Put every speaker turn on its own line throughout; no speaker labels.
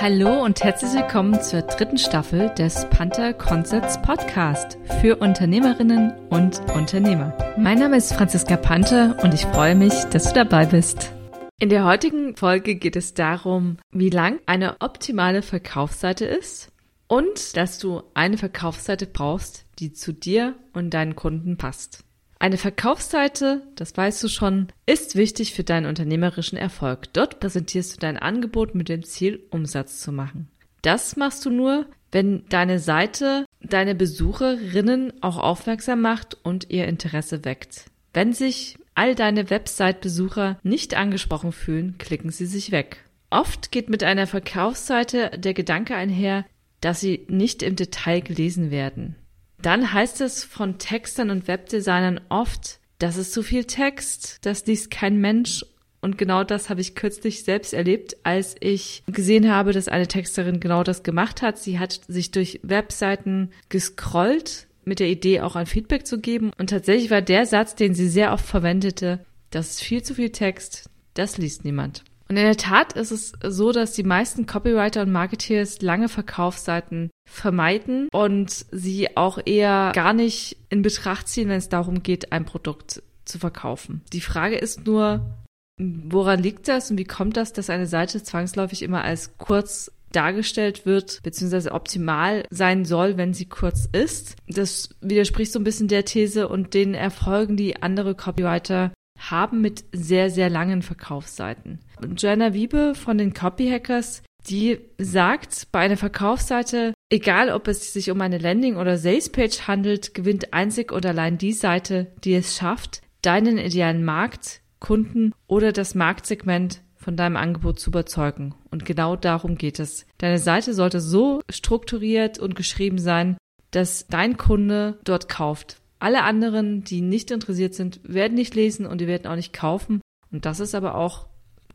Hallo und herzlich willkommen zur dritten Staffel des Panther Concepts Podcast für Unternehmerinnen und Unternehmer. Mein Name ist Franziska Panther und ich freue mich, dass du dabei bist. In der heutigen Folge geht es darum, wie lang eine optimale Verkaufsseite ist und dass du eine Verkaufsseite brauchst, die zu dir und deinen Kunden passt. Eine Verkaufsseite, das weißt du schon, ist wichtig für deinen unternehmerischen Erfolg. Dort präsentierst du dein Angebot mit dem Ziel, Umsatz zu machen. Das machst du nur, wenn deine Seite deine Besucherinnen auch aufmerksam macht und ihr Interesse weckt. Wenn sich all deine Website-Besucher nicht angesprochen fühlen, klicken sie sich weg. Oft geht mit einer Verkaufsseite der Gedanke einher, dass sie nicht im Detail gelesen werden. Dann heißt es von Textern und Webdesignern oft, das ist zu viel Text, das liest kein Mensch. Und genau das habe ich kürzlich selbst erlebt, als ich gesehen habe, dass eine Texterin genau das gemacht hat. Sie hat sich durch Webseiten gescrollt mit der Idee, auch ein Feedback zu geben. Und tatsächlich war der Satz, den sie sehr oft verwendete, das ist viel zu viel Text, das liest niemand. Und in der Tat ist es so, dass die meisten Copywriter und Marketeers lange Verkaufsseiten vermeiden und sie auch eher gar nicht in Betracht ziehen, wenn es darum geht, ein Produkt zu verkaufen. Die Frage ist nur, woran liegt das und wie kommt das, dass eine Seite zwangsläufig immer als kurz dargestellt wird, beziehungsweise optimal sein soll, wenn sie kurz ist. Das widerspricht so ein bisschen der These und den Erfolgen, die andere Copywriter haben mit sehr, sehr langen Verkaufsseiten. Joanna Wiebe von den Copyhackers, die sagt, bei einer Verkaufsseite, egal ob es sich um eine Landing- oder Salespage handelt, gewinnt einzig und allein die Seite, die es schafft, deinen idealen Markt, Kunden oder das Marktsegment von deinem Angebot zu überzeugen. Und genau darum geht es. Deine Seite sollte so strukturiert und geschrieben sein, dass dein Kunde dort kauft. Alle anderen, die nicht interessiert sind, werden nicht lesen und die werden auch nicht kaufen. Und das ist aber auch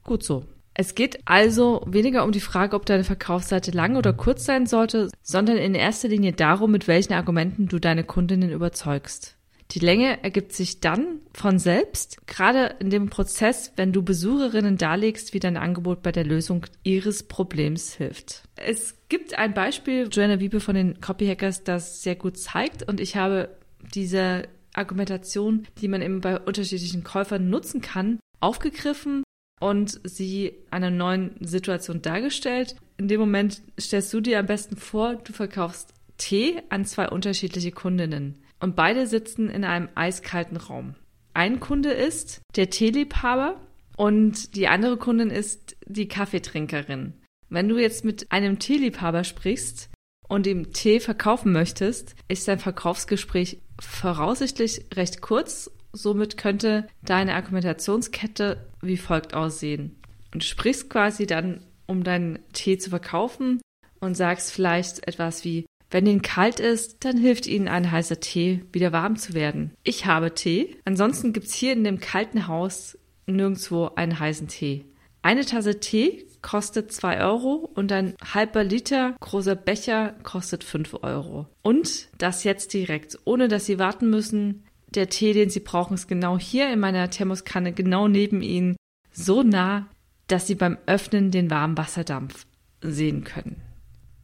gut so. Es geht also weniger um die Frage, ob deine Verkaufsseite lang oder kurz sein sollte, sondern in erster Linie darum, mit welchen Argumenten du deine Kundinnen überzeugst. Die Länge ergibt sich dann von selbst, gerade in dem Prozess, wenn du Besucherinnen darlegst, wie dein Angebot bei der Lösung ihres Problems hilft. Es gibt ein Beispiel, Joanna Wiebe von den Copyhackers, das sehr gut zeigt und ich habe diese Argumentation, die man eben bei unterschiedlichen Käufern nutzen kann, aufgegriffen und sie einer neuen Situation dargestellt. In dem Moment stellst du dir am besten vor, du verkaufst Tee an zwei unterschiedliche Kundinnen und beide sitzen in einem eiskalten Raum. Ein Kunde ist der Teeliebhaber und die andere Kundin ist die Kaffeetrinkerin. Wenn du jetzt mit einem Teeliebhaber sprichst und ihm Tee verkaufen möchtest, ist dein Verkaufsgespräch voraussichtlich recht kurz. Somit könnte deine Argumentationskette wie folgt aussehen. Du sprichst quasi dann, um deinen Tee zu verkaufen und sagst vielleicht etwas wie, wenn Ihnen kalt ist, dann hilft Ihnen ein heißer Tee, wieder warm zu werden. Ich habe Tee. Ansonsten gibt's hier in dem kalten Haus nirgendwo einen heißen Tee. Eine Tasse Tee kostet 2 Euro und ein halber Liter großer Becher kostet 5 Euro. Und das jetzt direkt, ohne dass Sie warten müssen. Der Tee, den Sie brauchen, ist genau hier in meiner Thermoskanne, genau neben Ihnen, so nah, dass Sie beim Öffnen den warmen Wasserdampf sehen können.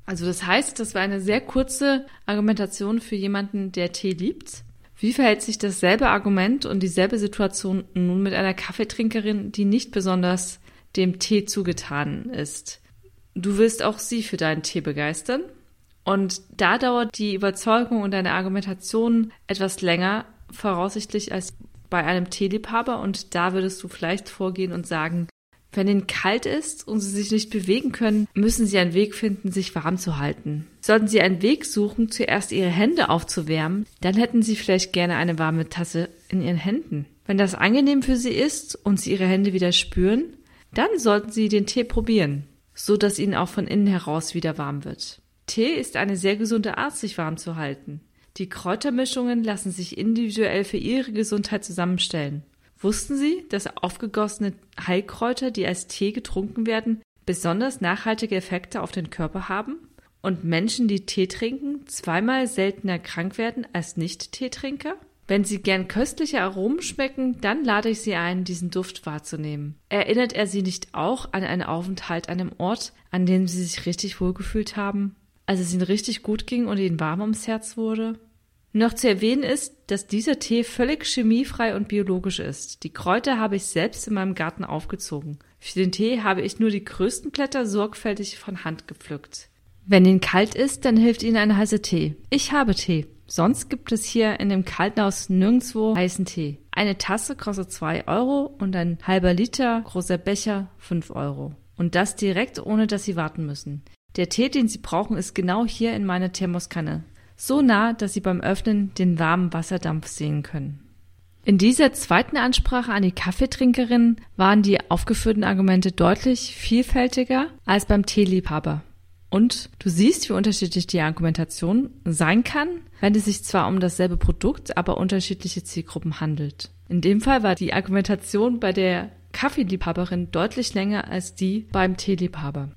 Also das heißt, das war eine sehr kurze Argumentation für jemanden, der Tee liebt. Wie verhält sich dasselbe Argument und dieselbe Situation nun mit einer Kaffeetrinkerin, die nicht besonders dem Tee zugetan ist. Du willst auch sie für deinen Tee begeistern. Und da dauert die Überzeugung und deine Argumentation etwas länger, voraussichtlich als bei einem Teeliebhaber. Und da würdest du vielleicht vorgehen und sagen, wenn ihnen kalt ist und sie sich nicht bewegen können, müssen sie einen Weg finden, sich warm zu halten. Sollten sie einen Weg suchen, zuerst ihre Hände aufzuwärmen, dann hätten sie vielleicht gerne eine warme Tasse in ihren Händen. Wenn das angenehm für sie ist und sie ihre Hände wieder spüren, dann sollten Sie den Tee probieren, so dass Ihnen auch von innen heraus wieder warm wird. Tee ist eine sehr gesunde Art, sich warm zu halten. Die Kräutermischungen lassen sich individuell für Ihre Gesundheit zusammenstellen. Wussten Sie, dass aufgegossene Heilkräuter, die als Tee getrunken werden, besonders nachhaltige Effekte auf den Körper haben? Und Menschen, die Tee trinken, zweimal seltener krank werden als Nicht-Teetrinker? Wenn Sie gern köstliche Aromen schmecken, dann lade ich Sie ein, diesen Duft wahrzunehmen. Erinnert er Sie nicht auch an einen Aufenthalt an einem Ort, an dem Sie sich richtig wohlgefühlt haben? Als es Ihnen richtig gut ging und Ihnen warm ums Herz wurde? Noch zu erwähnen ist, dass dieser Tee völlig chemiefrei und biologisch ist. Die Kräuter habe ich selbst in meinem Garten aufgezogen. Für den Tee habe ich nur die größten Blätter sorgfältig von Hand gepflückt. Wenn Ihnen kalt ist, dann hilft Ihnen ein heißer Tee. Ich habe Tee. Sonst gibt es hier in dem Kaltenhaus nirgendwo heißen Tee. Eine Tasse kostet zwei Euro und ein halber Liter großer Becher fünf Euro. Und das direkt, ohne dass Sie warten müssen. Der Tee, den Sie brauchen, ist genau hier in meiner Thermoskanne. So nah, dass Sie beim Öffnen den warmen Wasserdampf sehen können. In dieser zweiten Ansprache an die Kaffeetrinkerin waren die aufgeführten Argumente deutlich vielfältiger als beim Teeliebhaber. Und du siehst, wie unterschiedlich die Argumentation sein kann, wenn es sich zwar um dasselbe Produkt, aber unterschiedliche Zielgruppen handelt. In dem Fall war die Argumentation bei der Kaffeeliebhaberin deutlich länger als die beim Teeliebhaber.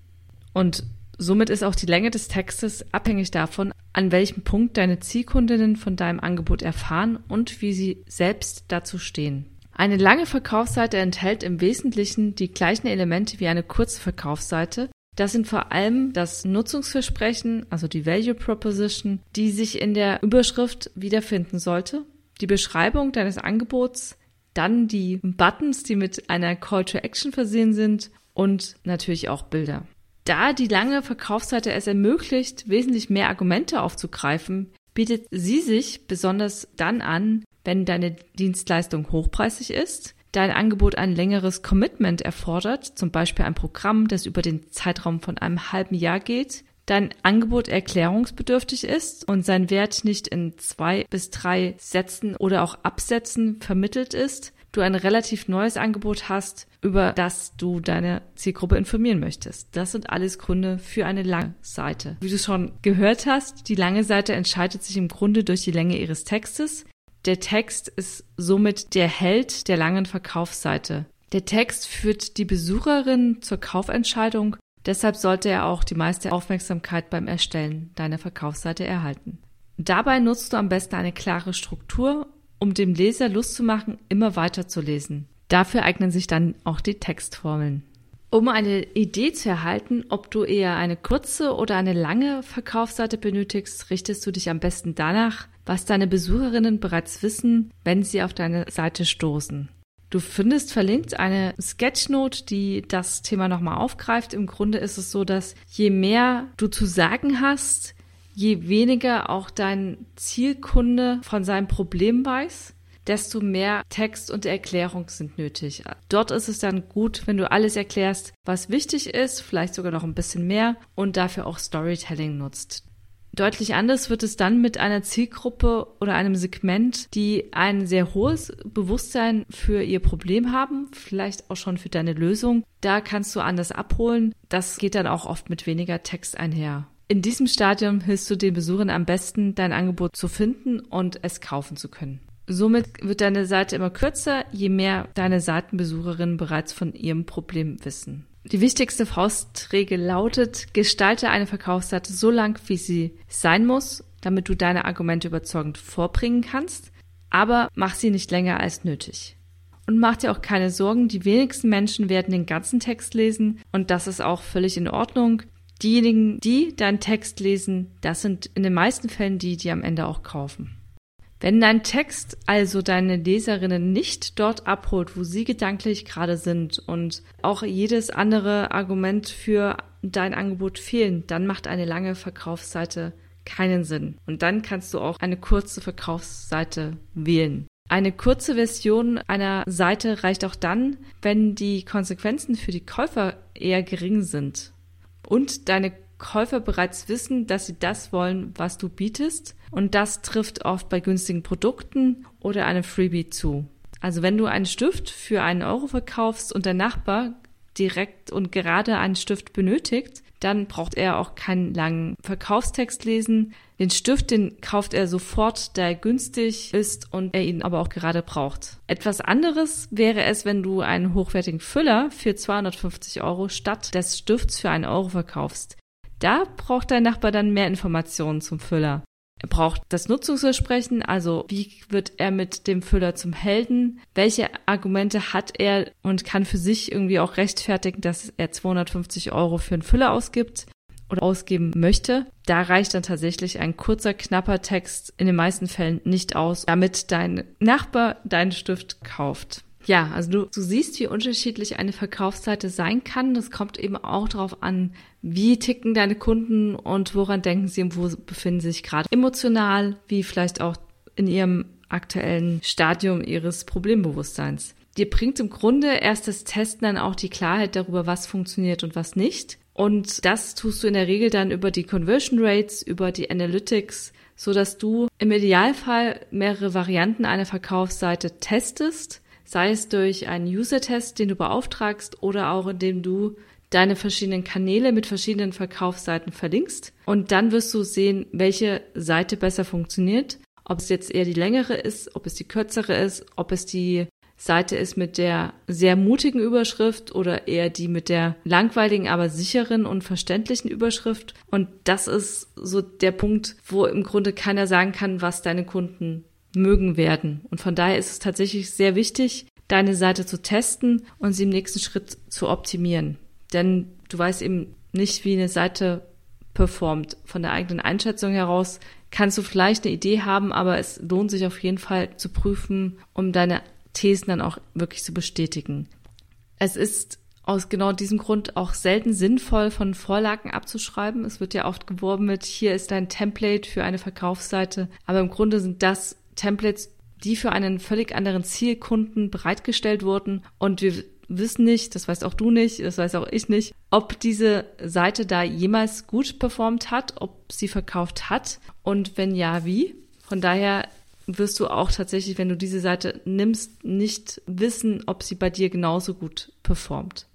Und somit ist auch die Länge des Textes abhängig davon, an welchem Punkt deine Zielkundinnen von deinem Angebot erfahren und wie sie selbst dazu stehen. Eine lange Verkaufsseite enthält im Wesentlichen die gleichen Elemente wie eine kurze Verkaufsseite, das sind vor allem das Nutzungsversprechen, also die Value Proposition, die sich in der Überschrift wiederfinden sollte, die Beschreibung deines Angebots, dann die Buttons, die mit einer Call to Action versehen sind und natürlich auch Bilder. Da die lange Verkaufsseite es ermöglicht, wesentlich mehr Argumente aufzugreifen, bietet sie sich besonders dann an, wenn deine Dienstleistung hochpreisig ist, dein Angebot ein längeres Commitment erfordert, zum Beispiel ein Programm, das über den Zeitraum von einem halben Jahr geht, dein Angebot erklärungsbedürftig ist und sein Wert nicht in zwei bis drei Sätzen oder auch Absätzen vermittelt ist, du ein relativ neues Angebot hast, über das du deine Zielgruppe informieren möchtest. Das sind alles Gründe für eine lange Seite. Wie du schon gehört hast, die lange Seite entscheidet sich im Grunde durch die Länge ihres Textes. Der Text ist somit der Held der langen Verkaufsseite. Der Text führt die Besucherin zur Kaufentscheidung, deshalb sollte er auch die meiste Aufmerksamkeit beim Erstellen deiner Verkaufsseite erhalten. Dabei nutzt du am besten eine klare Struktur, um dem Leser Lust zu machen, immer weiter zu lesen. Dafür eignen sich dann auch die Textformeln. Um eine Idee zu erhalten, ob du eher eine kurze oder eine lange Verkaufsseite benötigst, richtest du dich am besten danach, was deine Besucherinnen bereits wissen, wenn sie auf deine Seite stoßen. Du findest verlinkt eine Sketchnote, die das Thema nochmal aufgreift. Im Grunde ist es so, dass je mehr du zu sagen hast, je weniger auch dein Zielkunde von seinem Problem weiß desto mehr Text und Erklärung sind nötig. Dort ist es dann gut, wenn du alles erklärst, was wichtig ist, vielleicht sogar noch ein bisschen mehr und dafür auch Storytelling nutzt. Deutlich anders wird es dann mit einer Zielgruppe oder einem Segment, die ein sehr hohes Bewusstsein für ihr Problem haben, vielleicht auch schon für deine Lösung. Da kannst du anders abholen. Das geht dann auch oft mit weniger Text einher. In diesem Stadium hilfst du den Besuchern am besten, dein Angebot zu finden und es kaufen zu können. Somit wird deine Seite immer kürzer, je mehr deine Seitenbesucherinnen bereits von ihrem Problem wissen. Die wichtigste Faustregel lautet, gestalte eine Verkaufsseite so lang, wie sie sein muss, damit du deine Argumente überzeugend vorbringen kannst, aber mach sie nicht länger als nötig. Und mach dir auch keine Sorgen, die wenigsten Menschen werden den ganzen Text lesen und das ist auch völlig in Ordnung. Diejenigen, die deinen Text lesen, das sind in den meisten Fällen die, die am Ende auch kaufen. Wenn dein Text also deine Leserinnen nicht dort abholt, wo sie gedanklich gerade sind und auch jedes andere Argument für dein Angebot fehlen, dann macht eine lange Verkaufsseite keinen Sinn. Und dann kannst du auch eine kurze Verkaufsseite wählen. Eine kurze Version einer Seite reicht auch dann, wenn die Konsequenzen für die Käufer eher gering sind und deine Käufer bereits wissen, dass sie das wollen, was du bietest. Und das trifft oft bei günstigen Produkten oder einem Freebie zu. Also wenn du einen Stift für einen Euro verkaufst und der Nachbar direkt und gerade einen Stift benötigt, dann braucht er auch keinen langen Verkaufstext lesen. Den Stift, den kauft er sofort, da er günstig ist und er ihn aber auch gerade braucht. Etwas anderes wäre es, wenn du einen hochwertigen Füller für 250 Euro statt des Stifts für einen Euro verkaufst. Da braucht dein Nachbar dann mehr Informationen zum Füller. Er braucht das Nutzungsversprechen, also wie wird er mit dem Füller zum Helden? Welche Argumente hat er und kann für sich irgendwie auch rechtfertigen, dass er 250 Euro für einen Füller ausgibt? oder ausgeben möchte, da reicht dann tatsächlich ein kurzer, knapper Text in den meisten Fällen nicht aus, damit dein Nachbar deinen Stift kauft. Ja, also du, du siehst, wie unterschiedlich eine Verkaufsseite sein kann. Das kommt eben auch darauf an, wie ticken deine Kunden und woran denken sie und wo befinden sie sich gerade emotional, wie vielleicht auch in ihrem aktuellen Stadium ihres Problembewusstseins. Dir bringt im Grunde erst das Testen dann auch die Klarheit darüber, was funktioniert und was nicht. Und das tust du in der Regel dann über die Conversion Rates, über die Analytics, so dass du im Idealfall mehrere Varianten einer Verkaufsseite testest, sei es durch einen User-Test, den du beauftragst oder auch indem du deine verschiedenen Kanäle mit verschiedenen Verkaufsseiten verlinkst. Und dann wirst du sehen, welche Seite besser funktioniert. Ob es jetzt eher die längere ist, ob es die kürzere ist, ob es die Seite ist mit der sehr mutigen Überschrift oder eher die mit der langweiligen, aber sicheren und verständlichen Überschrift. Und das ist so der Punkt, wo im Grunde keiner sagen kann, was deine Kunden mögen werden. Und von daher ist es tatsächlich sehr wichtig, deine Seite zu testen und sie im nächsten Schritt zu optimieren. Denn du weißt eben nicht, wie eine Seite performt. Von der eigenen Einschätzung heraus kannst du vielleicht eine Idee haben, aber es lohnt sich auf jeden Fall zu prüfen, um deine Thesen dann auch wirklich zu bestätigen. Es ist aus genau diesem Grund auch selten sinnvoll, von Vorlagen abzuschreiben. Es wird ja oft geworben mit, hier ist ein Template für eine Verkaufsseite. Aber im Grunde sind das Templates, die für einen völlig anderen Zielkunden bereitgestellt wurden. Und wir wissen nicht, das weißt auch du nicht, das weiß auch ich nicht, ob diese Seite da jemals gut performt hat, ob sie verkauft hat und wenn ja, wie. Von daher wirst du auch tatsächlich, wenn du diese Seite nimmst, nicht wissen, ob sie bei dir genauso gut performt.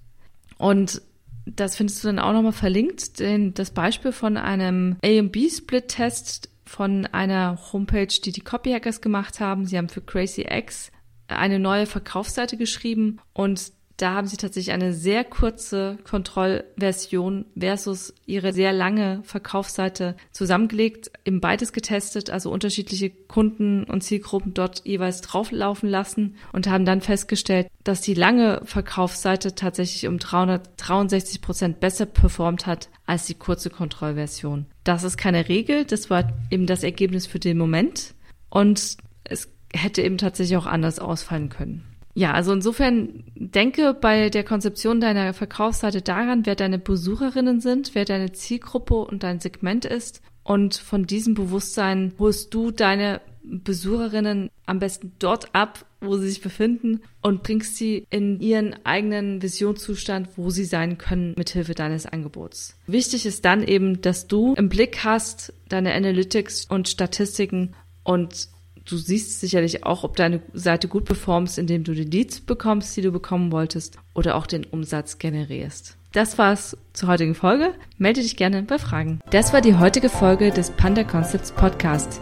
Und das findest du dann auch nochmal verlinkt, denn das Beispiel von einem A&B-Split-Test von einer Homepage, die die Copyhackers gemacht haben. Sie haben für Crazy X eine neue Verkaufsseite geschrieben und da haben sie tatsächlich eine sehr kurze Kontrollversion versus ihre sehr lange Verkaufsseite zusammengelegt, eben beides getestet, also unterschiedliche Kunden und Zielgruppen dort jeweils drauflaufen lassen und haben dann festgestellt, dass die lange Verkaufsseite tatsächlich um 363 Prozent besser performt hat als die kurze Kontrollversion. Das ist keine Regel, das war eben das Ergebnis für den Moment und es hätte eben tatsächlich auch anders ausfallen können. Ja, also insofern denke bei der Konzeption deiner Verkaufsseite daran, wer deine Besucherinnen sind, wer deine Zielgruppe und dein Segment ist. Und von diesem Bewusstsein holst du deine Besucherinnen am besten dort ab, wo sie sich befinden und bringst sie in ihren eigenen Visionszustand, wo sie sein können, mithilfe deines Angebots. Wichtig ist dann eben, dass du im Blick hast, deine Analytics und Statistiken und du siehst sicherlich auch, ob deine Seite gut performst, indem du die Leads bekommst, die du bekommen wolltest, oder auch den Umsatz generierst. Das war's zur heutigen Folge. Melde dich gerne bei Fragen. Das war die heutige Folge des Panda Concepts Podcast.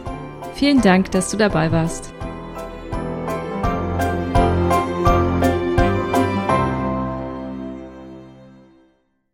Vielen Dank, dass du dabei warst.